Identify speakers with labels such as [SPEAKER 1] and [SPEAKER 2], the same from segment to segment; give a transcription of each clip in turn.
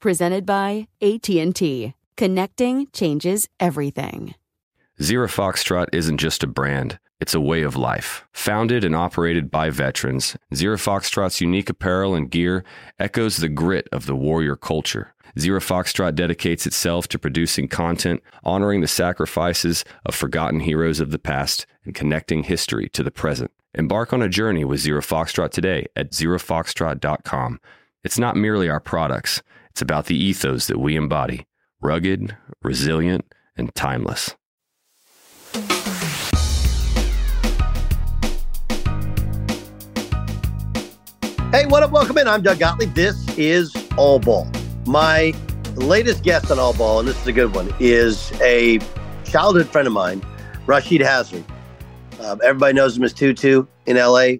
[SPEAKER 1] presented by AT&T. Connecting changes everything.
[SPEAKER 2] Zero Foxtrot isn't just a brand, it's a way of life. Founded and operated by veterans, Zero Foxtrot's unique apparel and gear echoes the grit of the warrior culture. Zero Foxtrot dedicates itself to producing content, honoring the sacrifices of forgotten heroes of the past, and connecting history to the present. Embark on a journey with Zero Foxtrot today at zerofoxtrot.com. It's not merely our products, it's about the ethos that we embody rugged, resilient, and timeless.
[SPEAKER 3] Hey, what up? Welcome in. I'm Doug Gottlieb. This is All Ball. My latest guest on All Ball, and this is a good one, is a childhood friend of mine, Rasheed Hazzard. Um, everybody knows him as Tutu in LA,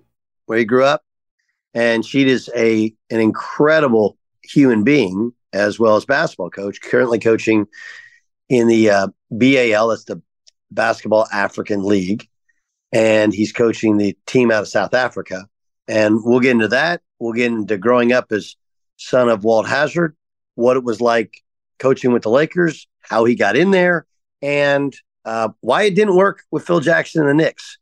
[SPEAKER 3] where he grew up. And Sheed is a an incredible human being as well as basketball coach, currently coaching in the uh, BAL, that's the Basketball African League. And he's coaching the team out of South Africa. And we'll get into that. We'll get into growing up as son of Walt Hazzard, what it was like coaching with the Lakers, how he got in there, and uh, why it didn't work with Phil Jackson and the Knicks.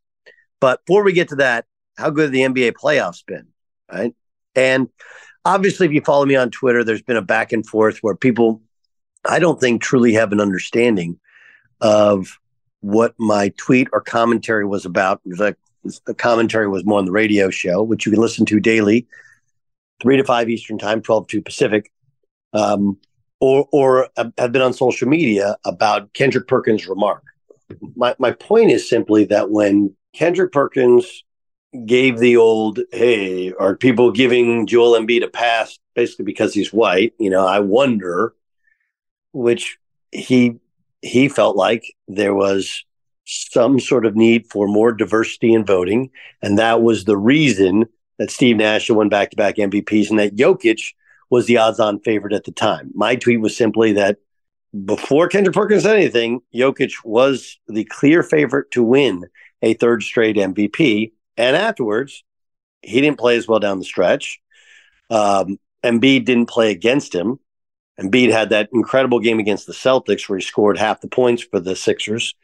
[SPEAKER 3] But before we get to that, how good the NBA playoffs been, right? And obviously, if you follow me on Twitter, there's been a back and forth where people, I don't think, truly have an understanding of what my tweet or commentary was about. Was the commentary was more on the radio show, which you can listen to daily, three to five Eastern time, twelve to Pacific, um, or or have been on social media about Kendrick Perkins' remark. My my point is simply that when Kendrick Perkins gave the old, hey, are people giving Joel Embiid a pass basically because he's white? You know, I wonder, which he he felt like there was some sort of need for more diversity in voting, and that was the reason that Steve Nash won back-to-back MVPs, and that Jokic was the odds-on favorite at the time. My tweet was simply that before Kendrick Perkins said anything, Jokic was the clear favorite to win a third straight MVP. And afterwards, he didn't play as well down the stretch. Um, Embiid didn't play against him. Embiid had that incredible game against the Celtics where he scored half the points for the Sixers.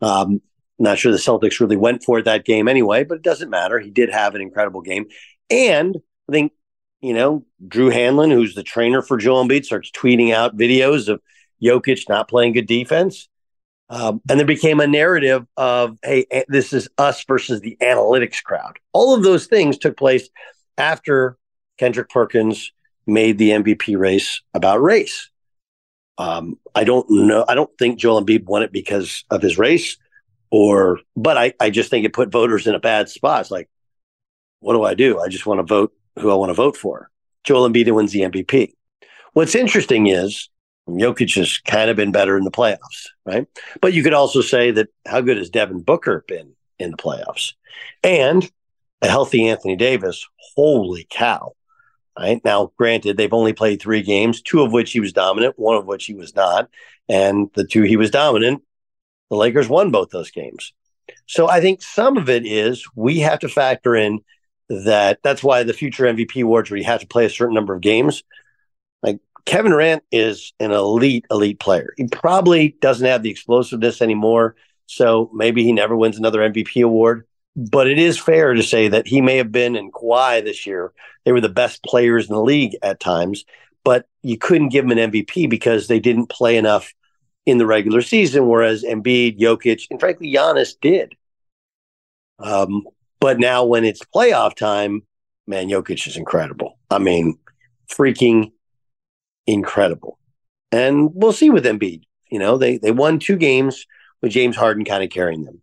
[SPEAKER 3] Um, not sure the Celtics really went for it that game anyway, but it doesn't matter. He did have an incredible game. And I think, you know, Drew Hanlen, who's the trainer for Joel Embiid, starts tweeting out videos of Jokic not playing good defense. Um, and there became a narrative of, hey, this is us versus the analytics crowd. All of those things took place after Kendrick Perkins made the MVP race about race. Um, I don't know. I don't think Joel Embiid won it because of his race, or but I, I just think it put voters in a bad spot. It's like, what do I do? I just want to vote who I want to vote for. Joel Embiid wins the MVP. What's interesting is Jokic has kind of been better in the playoffs, right? But you could also say that how good has Devin Booker been in the playoffs? And a healthy Anthony Davis, holy cow. Right now, granted, they've only played three games, two of which he was dominant, one of which he was not. And the two he was dominant, the Lakers won both those games. So I think some of it is we have to factor in that that's why the future MVP awards where you have to play a certain number of games. Kevin Durant is an elite, elite player. He probably doesn't have the explosiveness anymore. So maybe he never wins another MVP award. But it is fair to say that he may have been in Kawhi this year. They were the best players in the league at times, but you couldn't give them an MVP because they didn't play enough in the regular season, whereas Embiid, Jokic, and frankly, Giannis did. Um, but now when it's playoff time, man, Jokic is incredible. I mean, freaking incredible. And we'll see with Embiid. You know, they they won two games with James Harden kind of carrying them.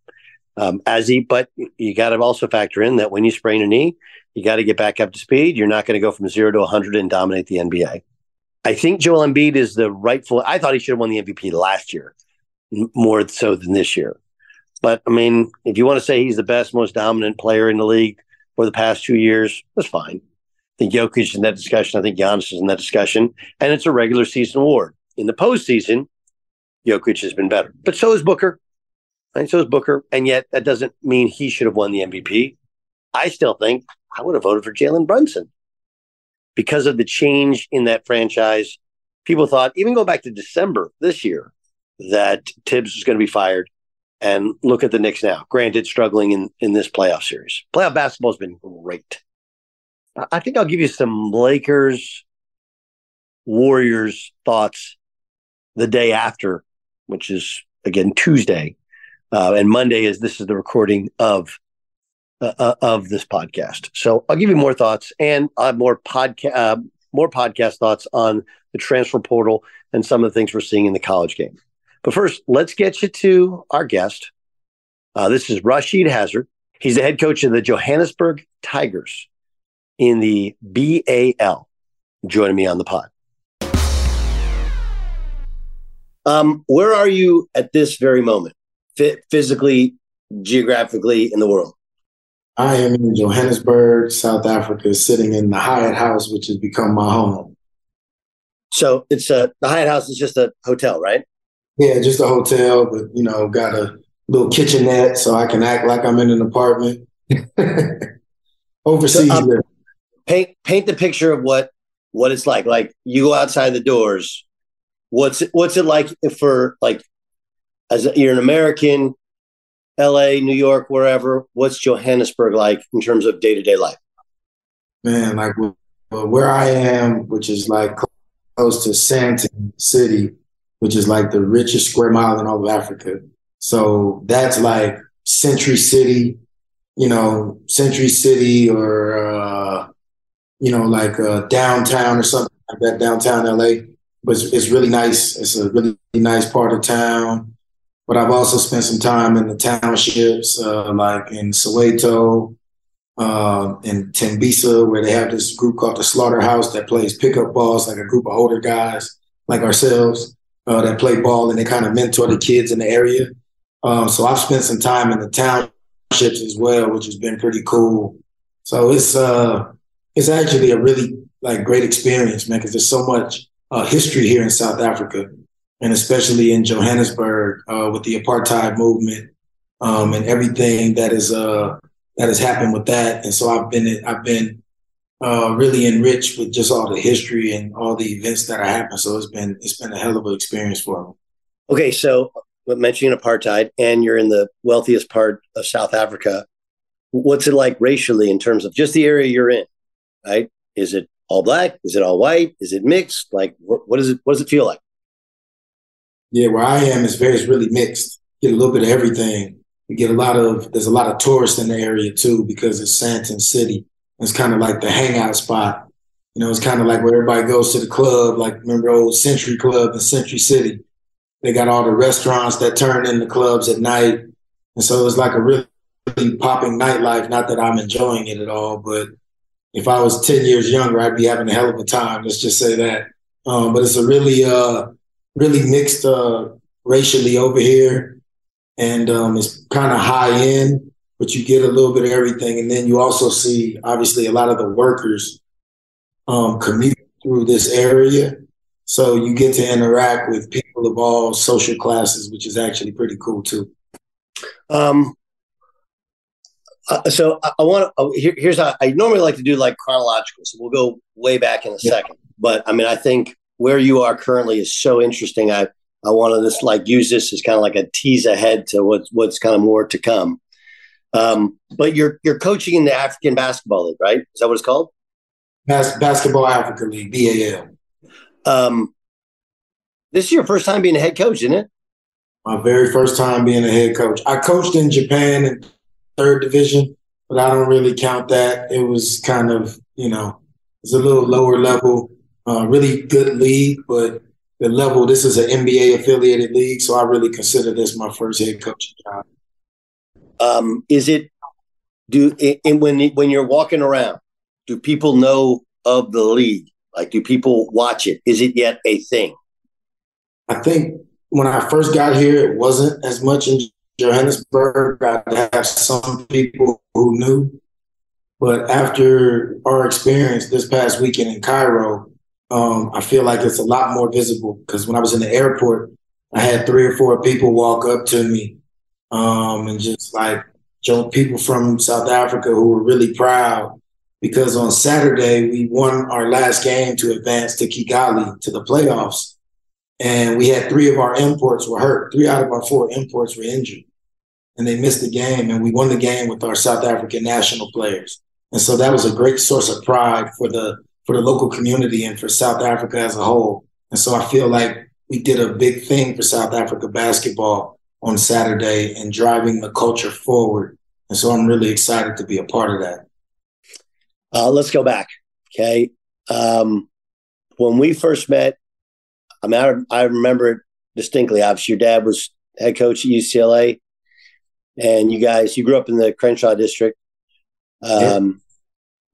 [SPEAKER 3] Um, as he, but you got to also factor in that when you sprain a knee, you got to get back up to speed. You're not going to go from zero to 100 and dominate the NBA. I think Joel Embiid is the rightful. I thought he should have won the MVP last year, more so than this year. But I mean, if you want to say he's the best, most dominant player in the league for the past two years, that's fine. I think Jokic is in that discussion. I think Giannis is in that discussion, and it's a regular season award. In the postseason, Jokic has been better, but so is Booker, and so is Booker. And yet, that doesn't mean he should have won the MVP. I still think I would have voted for Jalen Brunson because of the change in that franchise. People thought, even go back to December this year, that Thibs was going to be fired. And look at the Knicks now. Granted, struggling in, in this playoff series. Playoff basketball has been great. I think I'll give you some Lakers, Warriors thoughts the day after, which is again Tuesday, uh, and Monday is this is the recording of uh, uh, of this podcast. So I'll give you more thoughts and uh, more podcast uh, more podcast thoughts on the transfer portal and some of the things we're seeing in the college game. But first, let's get you to our guest. Uh, this is Rasheed Hazzard. He's the head coach of the Johannesburg Tigers in the BAL. Joining me on the pod. Um, where are you at this very moment, F- physically, geographically, in the world?
[SPEAKER 4] I am in Johannesburg, South Africa, sitting in the Hyatt House, which has become my home.
[SPEAKER 3] So it's a the Hyatt House is just a hotel, right?
[SPEAKER 4] Yeah, just a hotel, but you know, got a little kitchenette so I can act like I'm in an apartment. Overseas. So, um,
[SPEAKER 3] paint paint the picture of what what it's like. Like you go outside the doors. What's it, what's it like for like as a, you're an American LA, New York, wherever. What's Johannesburg like in terms of day to day life?
[SPEAKER 4] Man, like where I am, which is like close to Sandton City, which is like the richest square mile in all of Africa. So that's like Century City, you know, Century City or, uh, you know, like uh, downtown or something like that, downtown LA. But it's, it's really nice. It's a really nice part of town but I've also spent some time in the townships, uh, like in Soweto, uh, in Tembisa, where they have this group called the Slaughterhouse that plays pickup balls, like a group of older guys like ourselves uh, that play ball and they kind of mentor the kids in the area. Um, so I've spent some time in the townships as well, which has been pretty cool. So it's uh, it's actually a really like great experience, man, because there's so much uh, history here in South Africa and especially in Johannesburg uh, with the apartheid movement um, and everything that is uh, that has happened with that. And so I've been I've been uh, really enriched with just all the history and all the events that have happened. So it's been it's been a hell of an experience for me.
[SPEAKER 3] Okay, so mentioning apartheid, and you're in the wealthiest part of South Africa. What's it like racially in terms of just the area you're in? Right? Is it all black? Is it all white? Is it mixed? Like, what, what is it? What does it feel like?
[SPEAKER 4] Yeah, where I am is very, really mixed. Get a little bit of everything. We get a lot of, there's a lot of tourists in the area too because it's Sandton City. It's kind of like the hangout spot. You know, it's kind of like where everybody goes to the club, like remember old Century Club in Century City. They got all the restaurants that turn into clubs at night. And so it's like a really, really popping nightlife. Not that I'm enjoying it at all, but if I was 10 years younger, I'd be having a hell of a time. Let's just say that. Um, but it's a really, uh, really mixed uh, racially over here, and um, it's kind of high end, but you get a little bit of everything. And then you also see, obviously, a lot of the workers um, commute through this area, so you get to interact with people of all social classes, which is actually pretty cool too.
[SPEAKER 3] Um, uh, so I, I want to. Uh, here, here's how I normally like to do like chronological. So we'll go way back in a yeah. second. But I mean, I think where you are currently is so interesting. I I want to just like use this as kind of like a tease ahead to what's what's kind of more to come. Um, but you're you're coaching in the African Basketball League, right? Is that what it's called?
[SPEAKER 4] Bas- Basketball Africa League, BAL.
[SPEAKER 3] Um, this is your first time being a head coach, isn't it?
[SPEAKER 4] My very first time being a head coach. I coached in Japan in third division, but I don't really count that. It was kind of, you know, it's a little lower level uh, really good league, but the level this is an NBA affiliated league, so I really consider this my first head coaching job.
[SPEAKER 3] Um, is it do and when when you're walking around, do people know of the league? Like, do people watch it? Is it yet a thing?
[SPEAKER 4] I think when I first got here, it wasn't as much in Johannesburg. I have some people who knew, but after our experience this past weekend in Cairo, um, I feel like it's a lot more visible because when I was in the airport, I had three or four people walk up to me um, and just like people from South Africa who were really proud because on Saturday we won our last game to advance to Kigali to the playoffs. And we had three of our imports were hurt. Three out of our four imports were injured. And they missed the game. And we won the game with our South African national players. And so that was a great source of pride for the for the local community and for South Africa as a whole. And so I feel like we did a big thing for South Africa basketball on Saturday and driving the culture forward. And so I'm really excited to be a part of that.
[SPEAKER 3] Uh, let's go back. Okay. Um, when we first met, I mean, I, I remember it distinctly. Obviously, your dad was head coach at UCLA, and you guys, you grew up in the Crenshaw district. Um,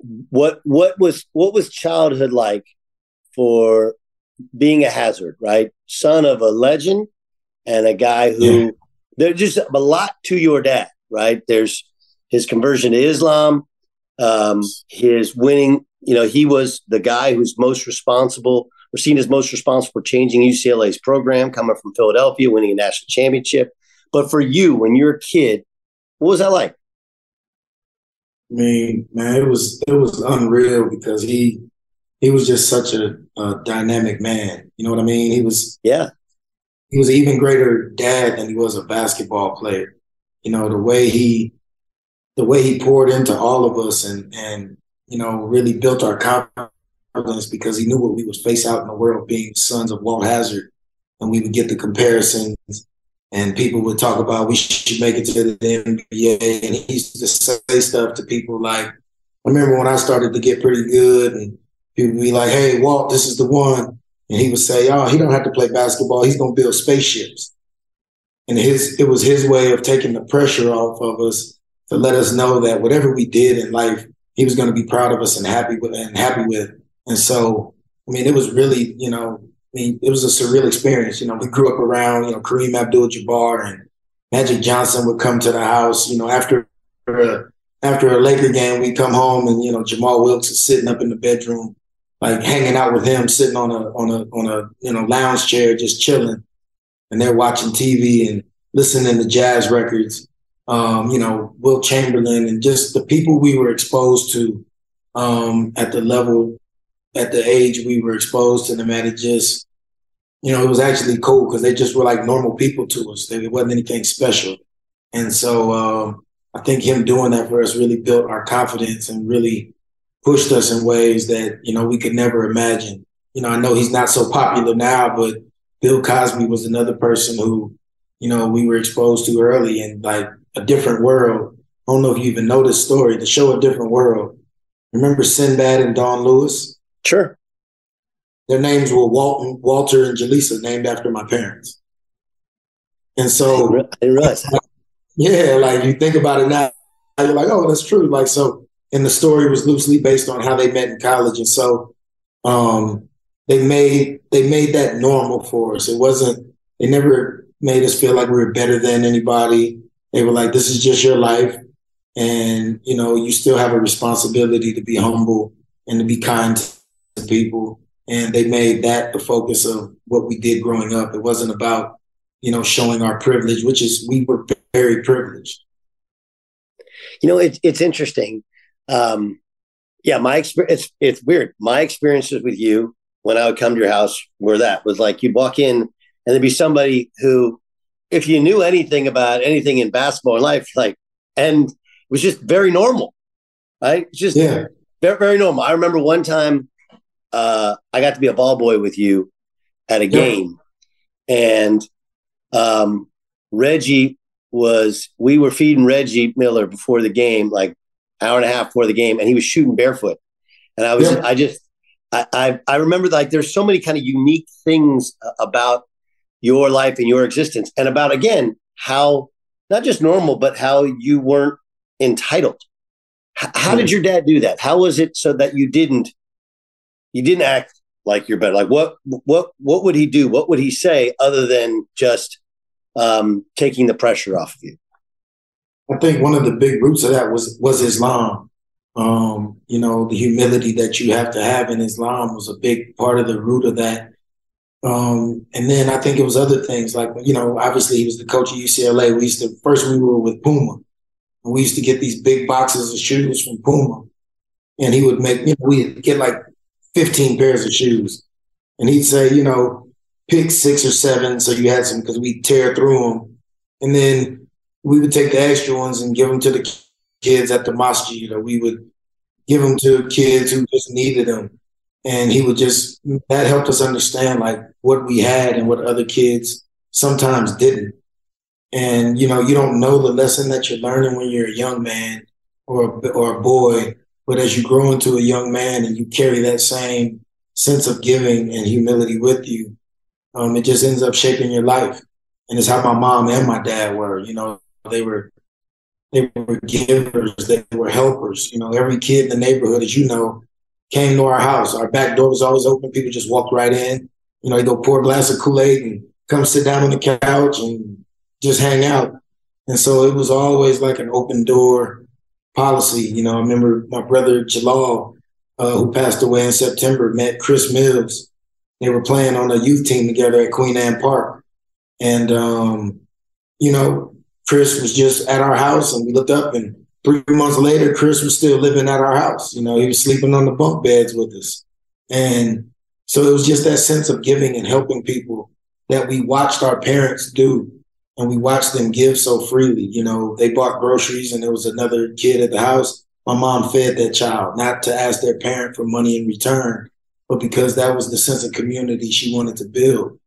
[SPEAKER 3] yeah. What what was what was childhood like for being a Hazzard? Right, son of a legend and a guy who yeah. there's just a lot to your dad. Right, there's his conversion to Islam, um, his winning. You know, he was the guy who's most responsible or seen as most responsible for changing UCLA's program, coming from Philadelphia, winning a national championship. But for you, when you're a kid, what was that like?
[SPEAKER 4] I mean, man, it was it was unreal because he he was just such a, a dynamic man. You know what I mean? He was
[SPEAKER 3] yeah.
[SPEAKER 4] He was an even greater dad than he was a basketball player. You know the way he the way he poured into all of us and and you know really built our confidence because he knew what we would face out in the world being sons of Walt Hazzard. and we would get the comparisons, and people would talk about we should make it to the NBA, and he used to say stuff to people like, I remember when I started to get pretty good, and people would be like, "Hey, Walt, this is the one," and he would say, "Oh, he don't have to play basketball; he's gonna build spaceships." And his it was his way of taking the pressure off of us to let us know that whatever we did in life, he was going to be proud of us and happy with and happy with. And so, I mean, it was really, you know, I mean, it was a surreal experience. You know, we grew up around, you know, Kareem Abdul-Jabbar and Magic Johnson would come to the house. You know, after a, after a Laker game, we'd come home and you know Jamaal Wilkes is sitting up in the bedroom, like hanging out with him, sitting on a on a on a you know lounge chair, just chilling, and they're watching TV and listening to jazz records um, you know, Wilt Chamberlain and just the people we were exposed to um, at the level, at the age we were exposed to them at, it just, you know, it was actually cool because they just were like normal people to us. It wasn't anything special. And so um, I think him doing that for us really built our confidence and really pushed us in ways that, you know, we could never imagine. You know, I know he's not so popular now, but Bill Cosby was another person who, you know, we were exposed to early and like a different world. I don't know if you even know this story, the show A Different World. Remember Sinbad and Dawnn Lewis?
[SPEAKER 3] Sure.
[SPEAKER 4] Their names were Walton, Walter and Jaleesa, named after my parents. And so,
[SPEAKER 3] I didn't realize that.
[SPEAKER 4] Yeah, like you think about it now, you're like, oh, that's true. Like so, and the story was loosely based on how they met in college, and so um, they made they made that normal for us. It wasn't. They never made us feel like we were better than anybody. They were like, this is just your life. And, you know, you still have a responsibility to be humble and to be kind to people. And they made that the focus of what we did growing up. It wasn't about, you know, showing our privilege, which is we were very privileged.
[SPEAKER 3] You know, it's it's interesting. Um, yeah, my experience it's, it's weird. My experiences with you when I would come to your house were that was like you'd walk in and there'd be somebody who if you knew anything about anything in basketball in life, like, and it was just very normal, right? It's just yeah. very, very normal. I remember one time uh, I got to be a ball boy with you at a game, and um, Reggie was, we were feeding Reggie Miller before the game, like hour and a half before the game, and he was shooting barefoot. And I was, yeah. I just, I, I, I remember like there's so many kind of unique things about your life and your existence and about again how not just normal but how you weren't entitled. H- how did your dad do that? How was it so that you didn't you didn't act like you're better. Like what what what would he do? What would he say other than just um, taking the pressure off of you?
[SPEAKER 4] I think one of the big roots of that was was Islam. Um, you know, the humility that you have to have in Islam was a big part of the root of that. Um, and then I think it was other things like, you know, obviously he was the coach of UCLA. We used to, first we were with Puma. And we used to get these big boxes of shoes from Puma. And he would make, you know, we'd get like 15 pairs of shoes. And he'd say, you know, pick six or seven so you had some because we tear through them. And then we would take the extra ones and give them to the kids at the mosque. You know, we would give them to kids who just needed them. And he would just, that helped us understand like what we had and what other kids sometimes didn't. And, you know, you don't know the lesson that you're learning when you're a young man or or a boy, but as you grow into a young man and you carry that same sense of giving and humility with you, um, it just ends up shaping your life. And it's how my mom and my dad were. You know, they were they were givers, they were helpers. You know, every kid in the neighborhood, as you know, came to our house. Our back door was always open. People just walked right in. You know, they go pour a glass of Kool Aid and come sit down on the couch and just hang out. And so it was always like an open door policy. You know, I remember my brother Jalal, uh, who passed away in September, met Chris Mills. They were playing on a youth team together at Queen Anne Park. And, um, you know, Chris was just at our house and we looked up and three months later, Chris was still living at our house. You know, he was sleeping on the bunk beds with us. And so it was just that sense of giving and helping people that we watched our parents do and we watched them give so freely. You know, they bought groceries and there was another kid at the house. My mom fed that child, not to ask their parent for money in return, but because that was the sense of community she wanted to build.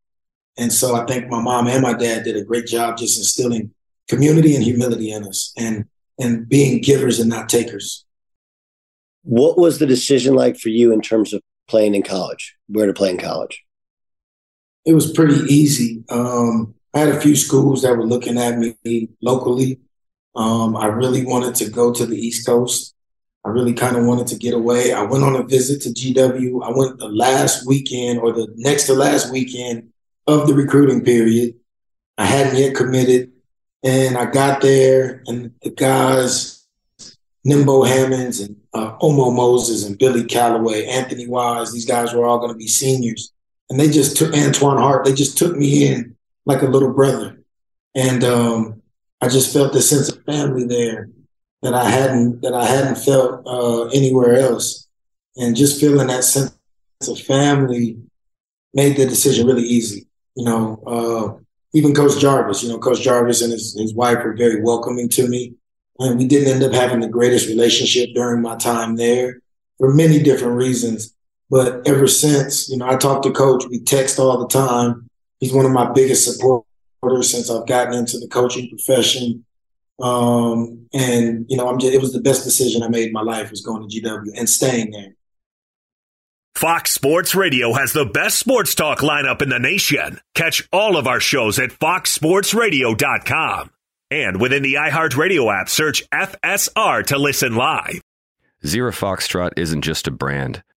[SPEAKER 4] And so I think my mom and my dad did a great job just instilling community and humility in us and and being givers and not takers.
[SPEAKER 3] What was the decision like for you in terms of playing in college? Where to play in college?
[SPEAKER 4] It was pretty easy. Um, I had a few schools that were looking at me locally. Um, I really wanted to go to the East Coast. I really kind of wanted to get away. I went on a visit to GW. I went the last weekend or the next to last weekend of the recruiting period. I hadn't yet committed. And I got there, and the guys, Nimbo Hammonds and uh, Omo Moses and Billy Calloway, Anthony Wise, these guys were all going to be seniors. And they just took Antoine Hart, they just took me in like a little brother. And um, I just felt this sense of family there that I hadn't that I hadn't felt uh, anywhere else. And just feeling that sense of family made the decision really easy. You know, uh, even Coach Jarvis, you know, Coach Jarvis and his, his wife were very welcoming to me. And we didn't end up having the greatest relationship during my time there for many different reasons. But ever since, you know, I talk to Coach, we text all the time. He's one of my biggest supporters since I've gotten into the coaching profession. Um, and you know, I'm just, it was the best decision I made in my life was going to GW and staying there.
[SPEAKER 5] Fox Sports Radio has the best sports talk lineup in the nation. Catch all of our shows at foxsportsradio.com. And within the iHeartRadio app, search FSR to listen live.
[SPEAKER 2] Zero Foxtrot isn't just a brand,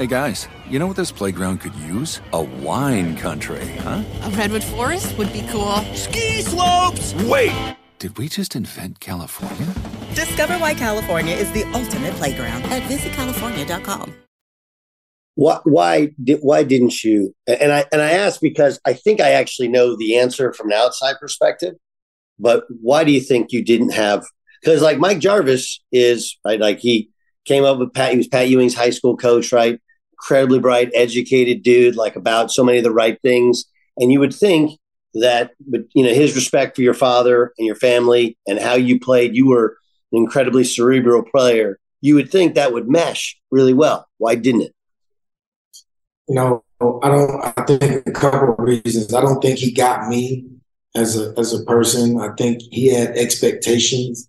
[SPEAKER 6] Hey guys, you know what this playground could use? A wine country, huh?
[SPEAKER 7] A redwood forest would be cool.
[SPEAKER 5] Ski slopes! Wait!
[SPEAKER 6] Did we just invent California?
[SPEAKER 8] Discover why California is the ultimate playground at visitcalifornia.com.
[SPEAKER 3] Why, why did why didn't you? And I and I ask because I think I actually know the answer from an outside perspective. But why do you think you didn't have? Because like Mike Jarvis is right, like he came up with Pat. He was Pat Ewing's high school coach, right? Incredibly bright, educated dude, like about so many of the right things. And you would think that but you know his respect for your father and your family and how you played you were an incredibly cerebral player you would think that would mesh really well why didn't it
[SPEAKER 4] You know, I don't. I think a couple of reasons. I don't think he got me as a as a person. I think he had expectations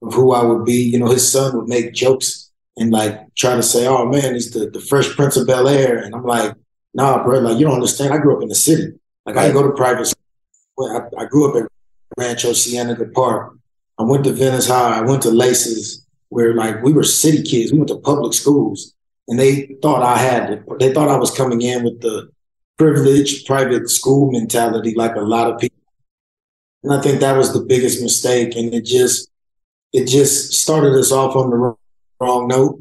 [SPEAKER 4] of who I would be. You know, his son would make jokes and like try to say, "Oh man, he's the the Fresh Prince of Bel Air," and I'm like, "Nah, bro. Like you don't understand. I grew up in the city. Like I go to private school. I, I grew up at Rancho Cienega Park. I went to Venice High. I went to Laces, where like we were city kids. We went to public schools, and they thought I had it. They thought I was coming in with the privileged private school mentality, like a lot of people. And I think that was the biggest mistake, and it just it just started us off on the wrong note.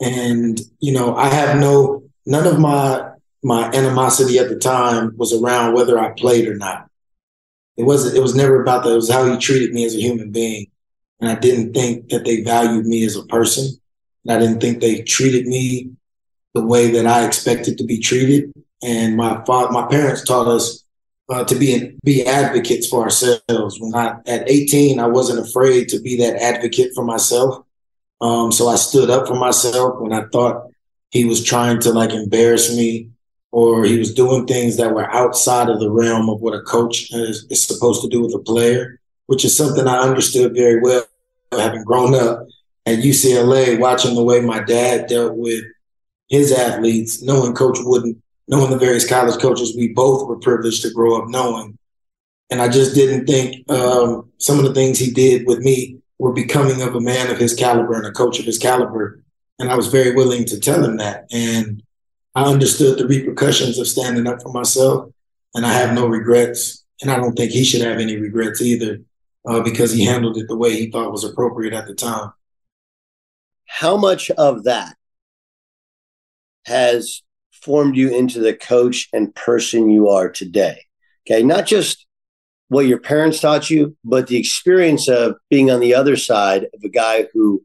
[SPEAKER 4] And you know, I have no none of my my animosity at the time was around whether I played or not. It wasn't. It was never about that. It was how he treated me as a human being, and I didn't think that they valued me as a person. And I didn't think they treated me the way that I expected to be treated. And my father, my parents taught us uh, to be be advocates for ourselves. When I at 18, I wasn't afraid to be that advocate for myself. Um, so I stood up for myself when I thought he was trying to like embarrass me or he was doing things that were outside of the realm of what a coach is, is supposed to do with a player, which is something I understood very well having grown up at UCLA, watching the way my dad dealt with his athletes, knowing Coach Wooden, knowing the various college coaches we both were privileged to grow up knowing. And I just didn't think um, some of the things he did with me were becoming of a man of his caliber and a coach of his caliber. And I was very willing to tell him that. And I understood the repercussions of standing up for myself, and I have no regrets. And I don't think he should have any regrets either, uh, because he handled it the way he thought was appropriate at the time.
[SPEAKER 3] How much of that has formed you into the coach and person you are today? Okay, not just what your parents taught you, but the experience of being on the other side of a guy who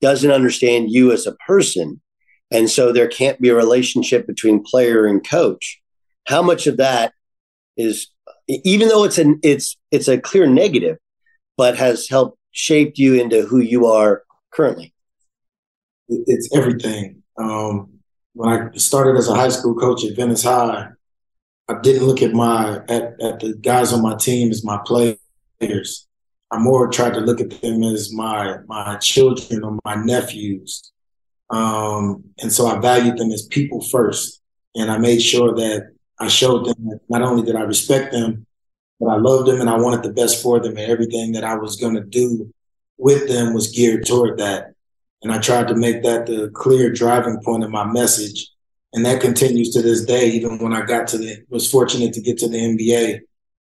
[SPEAKER 3] doesn't understand you as a person and so there can't be a relationship between player and coach. How much of that is, even though it's an it's it's a clear negative, but has helped shaped you into who you are currently?
[SPEAKER 4] It's everything. Um, when I started as a high school coach at Venice High, I didn't look at my at, at the guys on my team as my players. I more tried to look at them as my my children or my nephews. Um, and so I valued them as people first. And I made sure that I showed them that not only did I respect them, but I loved them and I wanted the best for them. And everything that I was going to do with them was geared toward that. And I tried to make that the clear driving point of my message. And that continues to this day, even when I got to the, was fortunate to get to the NBA.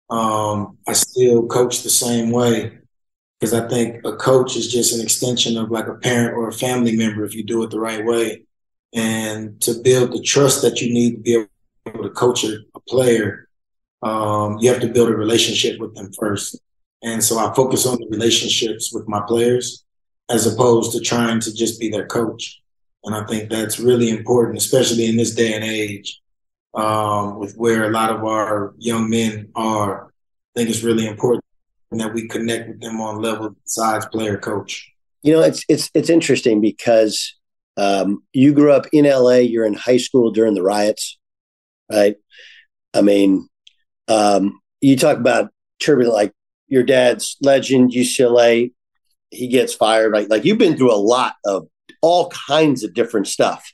[SPEAKER 4] Um, I still coach the same way because I think a coach is just an extension of like a parent or a family member if you do it the right way. And to build the trust that you need to be able to coach a, a player, um, you have to build a relationship with them first. And so I focus on the relationships with my players as opposed to trying to just be their coach. And I think that's really important, especially in this day and age, um, with where a lot of our young men are. I think it's really important that we connect with them on level besides player coach.
[SPEAKER 3] You know, it's it's it's interesting because um, you grew up in LA. You're in high school during the riots, right? I mean, um, you talk about turbulent, like your dad's legend, UCLA. He gets fired, right? Like you've been through a lot of all kinds of different stuff.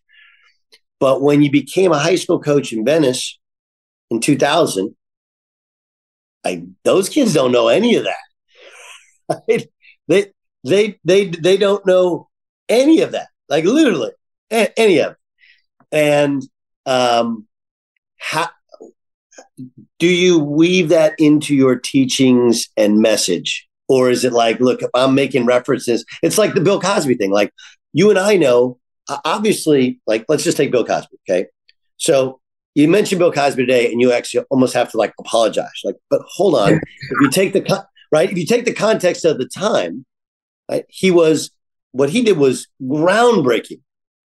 [SPEAKER 3] But when you became a high school coach in Venice in 2000, like those kids don't know any of that. they they they they don't know any of that. Like literally any of it. And um how do you weave that into your teachings and message? Or is it like, look, I'm making references, it's like the Bill Cosby thing. Like you and I know, obviously, like let's just take Bill Cosby, okay? So you mentioned Bill Cosby today, and you actually almost have to like apologize. Like, but hold on, if you take the right, if you take the context of the time, right, he was what he did was groundbreaking.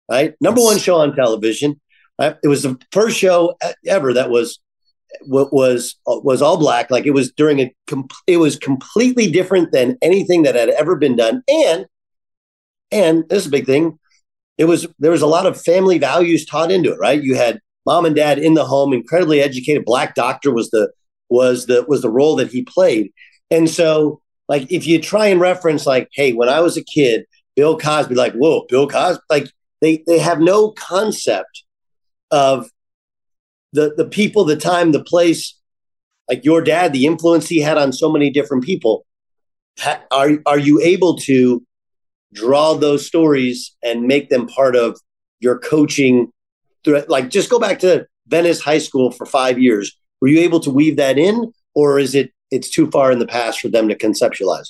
[SPEAKER 3] Right, number one show on television. Right? It was the first show ever that was what was uh, was all black. Like it was during a it was completely different than anything that had ever been done. And and this is a big thing. It was there was a lot of family values taught into it. Right, you had mom and dad in the home, incredibly educated. Black doctor was the was the was the role that he played. And so, like, if you try and reference, like, hey, when I was a kid, Bill Cosby, like, whoa, Bill Cosby, like, they they have no concept of the the people, the time, the place. Like your dad, the influence he had on so many different people. Ha- are are you able to draw those stories and make them part of your coaching? Through, like, just go back to Venice High School for five years. Were you able to weave that in, or is it it's too far in the past for them to conceptualize?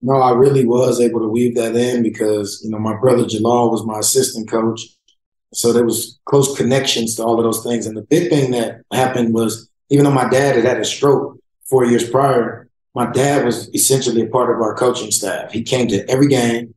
[SPEAKER 4] No, I really was able to weave that in because you know my brother Jalal was my assistant coach, so there was close connections to all of those things. And the big thing that happened was even though my dad had had a stroke four years prior, my dad was essentially a part of our coaching staff. He came to every game,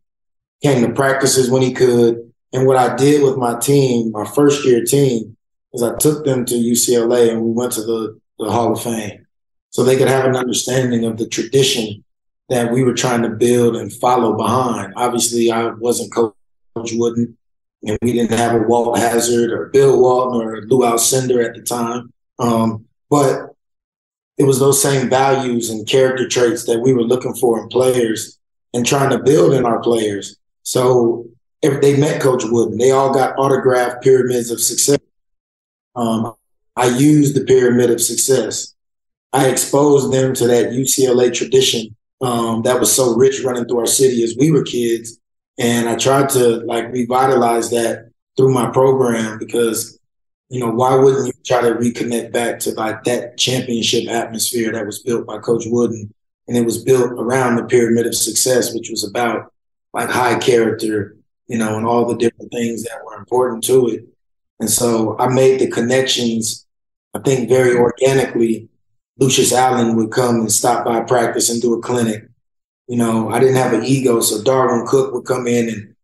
[SPEAKER 4] came to practices when he could. And what I did with my team, my first year team, is I took them to UCLA and we went to the, the Hall of Fame so they could have an understanding of the tradition that we were trying to build and follow behind. Obviously, I wasn't Coach Wooden, and we didn't have a Walt Hazzard or Bill Walton or Lou Alcindor at the time. Um, but it was those same values and character traits that we were looking for in players and trying to build in our players. So if they met Coach Wooden, they all got autographed pyramids of success. Um, I used the pyramid of success. I exposed them to that UCLA tradition um, that was so rich running through our city as we were kids. And I tried to like revitalize that through my program because, you know, why wouldn't you try to reconnect back to like that championship atmosphere that was built by Coach Wooden? And it was built around the pyramid of success, which was about like high character, you know, and all the different things that were important to it. And so I made the connections, I think, very organically Lucius Allen would come and stop by practice and do a clinic. You know, I didn't have an ego, so Darwin Cook would come in and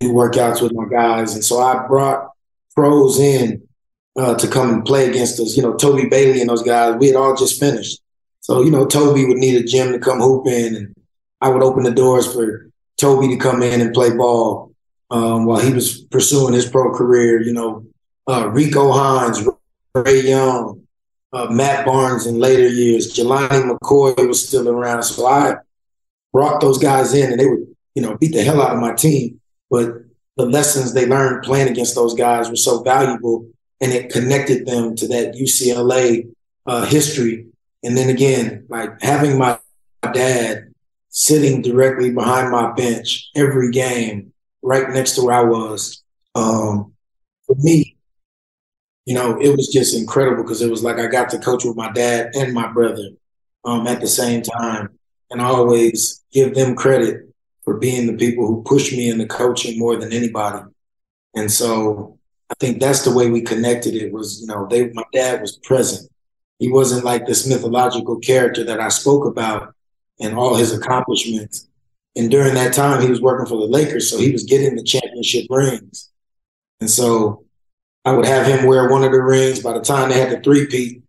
[SPEAKER 4] do workouts with my guys, and so I brought pros in uh, to come and play against us. You know, Toby Bailey and those guys. We had all just finished, so you know, Toby would need a gym to come hoop in, and I would open the doors for Toby to come in and play ball um, while he was pursuing his pro career. You know, uh, Rico Hines, Ray Young, uh, Matt Barnes in later years. Jelani McCoy was still around. So I brought those guys in and they would, you know, beat the hell out of my team. But the lessons they learned playing against those guys were so valuable and it connected them to that UCLA uh, history. And then again, like having my dad sitting directly behind my bench every game, right next to where I was. Um, for me, you know, it was just incredible because it was like I got to coach with my dad and my brother um, at the same time. And I always give them credit for being the people who pushed me into coaching more than anybody. And so I think that's the way we connected. It was, you know, they my dad was present. He wasn't like this mythological character that I spoke about and all his accomplishments. And during that time, he was working for the Lakers, so he was getting the championship rings. And so I would have him wear one of the rings. By the time they had the three-peat,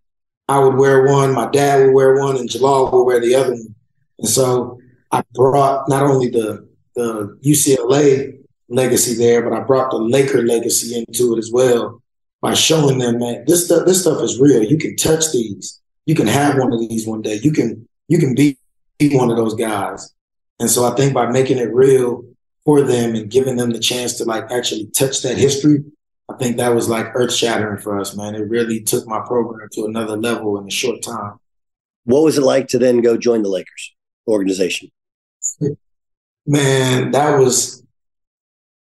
[SPEAKER 4] I would wear one, my dad would wear one, and Jalal would wear the other one. And so I brought not only the the UCLA legacy there, but I brought the Laker legacy into it as well by showing them, man, this stuff this stuff is real. You can touch these. You can have one of these one day. You can you can be, be one of those guys. And so I think by making it real for them and giving them the chance to like actually touch that history I think that was like earth shattering for us, man. It really took my program to another level in a short time.
[SPEAKER 3] What was it like to then go join the Lakers organization?
[SPEAKER 4] Man, that was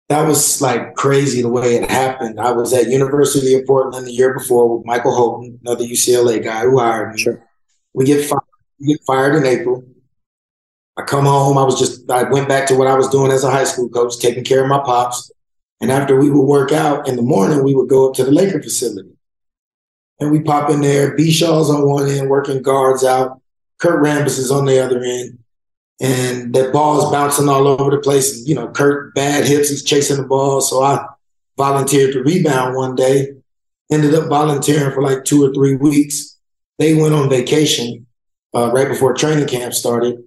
[SPEAKER 4] that was like crazy the way it happened. I was at University of Portland the year before with Michael Holton, another UCLA guy who hired me. Sure. We get fired. We get fired in April. I come home. I was just I went back to what I was doing as a high school coach, taking care of my pops. And after we would work out in the morning, we would go up to the Laker facility. And we pop in there, B Shaw's on one end, working guards out. Kurt Rambis is on the other end. And that ball is bouncing all over the place. And, you know, Kurt, bad hips, he's chasing the ball. So I volunteered to rebound one day, ended up volunteering for like two or three weeks. They went on vacation uh, right before training camp started.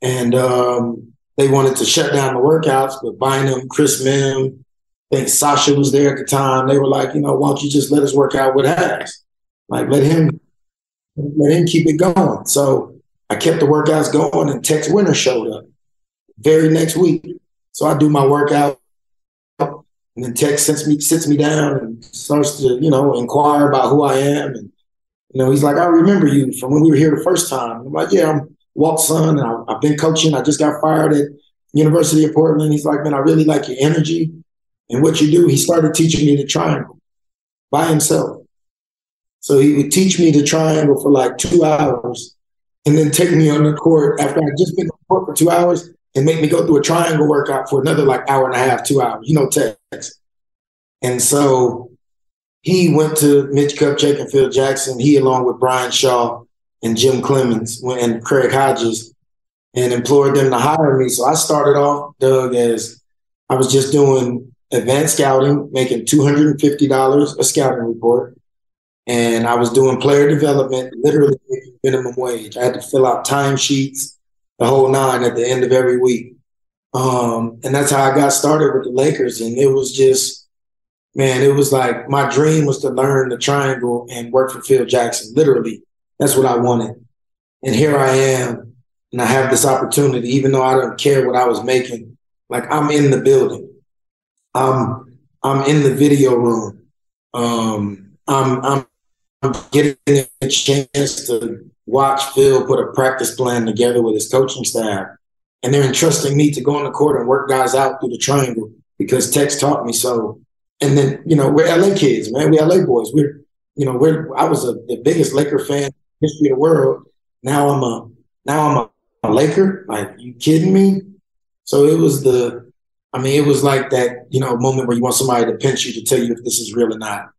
[SPEAKER 4] And um, they wanted to shut down the workouts, but Bynum, Chris Mihm, think Sasha was there at the time. They were like, you know, why don't you just let us work out with Has? Like, let him let him keep it going. So I kept the workouts going, and Tex Winter showed up very next week. So I do my workout, and then Tex sits me sits me down and starts to you know inquire about who I am, and you know he's like, I remember you from when we were here the first time. I'm like, yeah, I'm Walt's son, and I've been coaching. I just got fired at University of Portland. He's like, man, I really like your energy and what you do. He started teaching me the triangle by himself. So he would teach me the triangle for like two hours and then take me on the court after I'd just been on the court for two hours and make me go through a triangle workout for another like hour and a half, two hours, you know, Tex. And so he went to Mitch Kupchak and Phil Jackson. He, along with Brian Shaw and Jim Cleamons and Craig Hodges, and implored them to hire me. So I started off, Doug, as I was just doing advanced scouting, making $250 a scouting report. And I was doing player development, literally minimum wage. I had to fill out timesheets, the whole nine at the end of every week. Um, and that's how I got started with the Lakers. And it was just, man, it was like my dream was to learn the triangle and work for Phil Jackson. Literally, that's what I wanted. And here I am, and I have this opportunity, even though I don't care what I was making. Like I'm in the building. I'm I'm in the video room. Um, I'm I'm getting a chance to watch Phil put a practice plan together with his coaching staff. And they're entrusting me to go on the court and work guys out through the triangle because Tex taught me so. And then, you know, we're LA kids, man. We're LA boys. We're, you know, we're I was a, the biggest Laker fan in history of the world. Now I'm a now I'm a, a Laker. Like, you kidding me? So it was the I mean, it was like that, you know, moment where you want somebody to pinch you to tell you if this is real or not.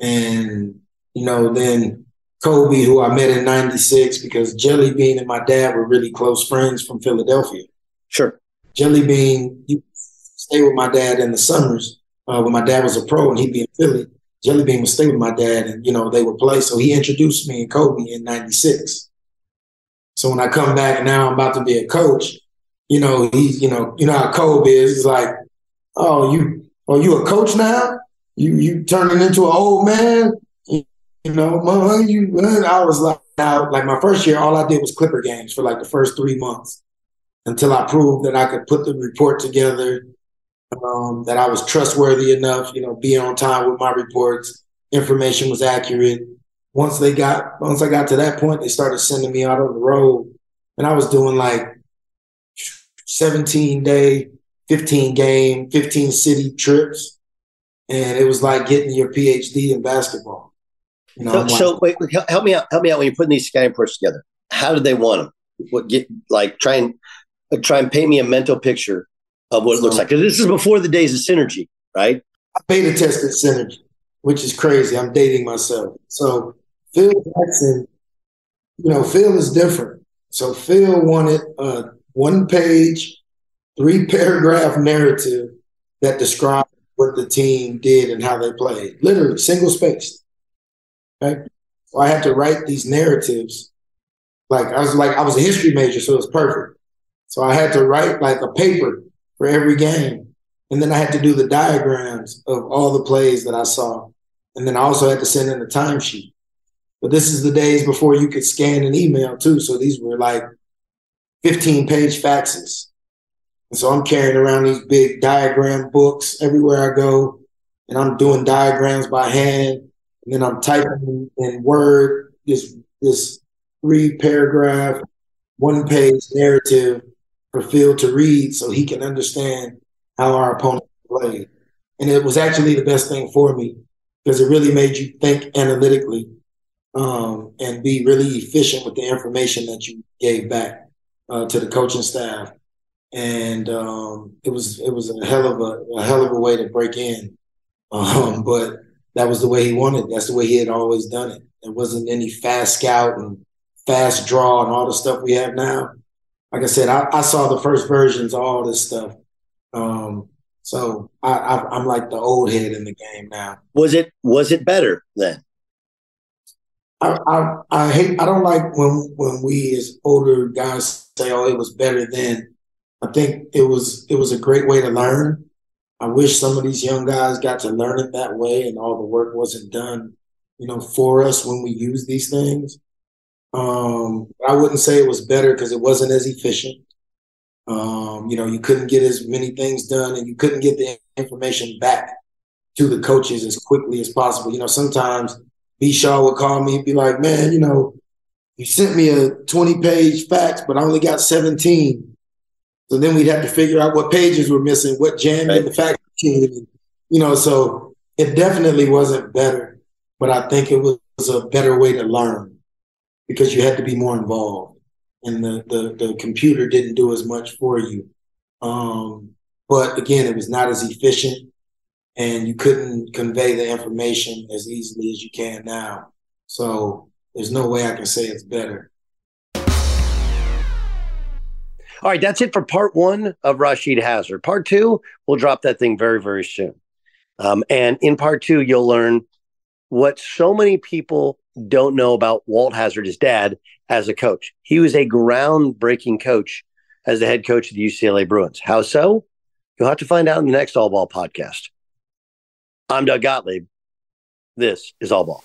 [SPEAKER 4] And you know, then Kobe, who I met in 96 because Jelly Bean and my dad were really close friends from Philadelphia.
[SPEAKER 3] Sure.
[SPEAKER 4] Jelly Bean, he stay with my dad in the summers uh, when my dad was a pro and he'd be in Philly. Jelly Bean would stay with my dad and, you know, they would play. So he introduced me and Kobe in 96. So when I come back now, I'm about to be a coach. You know, he's, you know, you know how Kobe is. It's like, oh, you, are you a coach now? You, you turning into an old man? You know, man, you, man, I was like, out, like my first year, all I did was Clipper games for like the first three months until I proved that I could put the report together, um, that I was trustworthy enough, you know, being on time with my reports, information was accurate. Once they got, once I got to that point, they started sending me out on the road, and I was doing like 17 day, 15 game, 15 city trips, and it was like getting your PhD in basketball.
[SPEAKER 3] You know, so, so wait, help me out. Help me out when you're putting these scouting reports together. How did they want them? What get like try and uh, try and paint me a mental picture of what it looks like? Because this is before the days of synergy, right?
[SPEAKER 4] I beta tested synergy, which is crazy. I'm dating myself. So Phil Jackson, you know, Phil is different. So Phil wanted a one page, three paragraph narrative that described what the team did and how they played. Literally single spaced. So I had to write these narratives. Like I was like I was a history major, so it was perfect. So I had to write like a paper for every game. And then I had to do the diagrams of all the plays that I saw. And then I also had to send in a timesheet. But this is the days before you could scan an email too. So these were like 15 page faxes. And so I'm carrying around these big diagram books everywhere I go. And I'm doing diagrams by hand and then I'm typing in Word this this three paragraph, one page narrative for Phil to read so he can understand how our opponent played. And it was actually the best thing for me because it really made you think analytically um, and be really efficient with the information that you gave back uh, to the coaching staff. And um, it was it was a hell of a, a hell of a way to break in. Um, but that was the way he wanted. That's the way he had always done it. There wasn't any FastScout and FastDraw and all the stuff we have now. Like I said, I, I saw the first versions of all this stuff. Um, so I, I, I'm like the old head in the game now.
[SPEAKER 3] Was it was it better then?
[SPEAKER 4] I, I, I hate I don't like when when we as older guys say, "Oh, it was better then." I think it was it was a great way to learn. I wish some of these young guys got to learn it that way and all the work wasn't done, you know, for us when we use these things. Um, I wouldn't say it was better because it wasn't as efficient. Um, you know, you couldn't get as many things done and you couldn't get the information back to the coaches as quickly as possible. You know, sometimes B Shaw would call me and be like, man, you know, you sent me a 20 page fax, but I only got 17. So then we'd have to figure out what pages were missing, what jammed in the machine. You know, so it definitely wasn't better, but I think it was a better way to learn because you had to be more involved and the, the, the computer didn't do as much for you. Um, but again, it was not as efficient and you couldn't convey the information as easily as you can now. So there's no way I can say it's better.
[SPEAKER 3] All right, that's it for part one of Rasheed Hazzard. Part two, we'll drop that thing very, very soon. Um, and in part two, you'll learn what so many people don't know about Walt Hazzard, his dad, as a coach. He was a groundbreaking coach as the head coach of the UCLA Bruins. How so? You'll have to find out in the next All Ball podcast. I'm Doug Gottlieb. This is All Ball.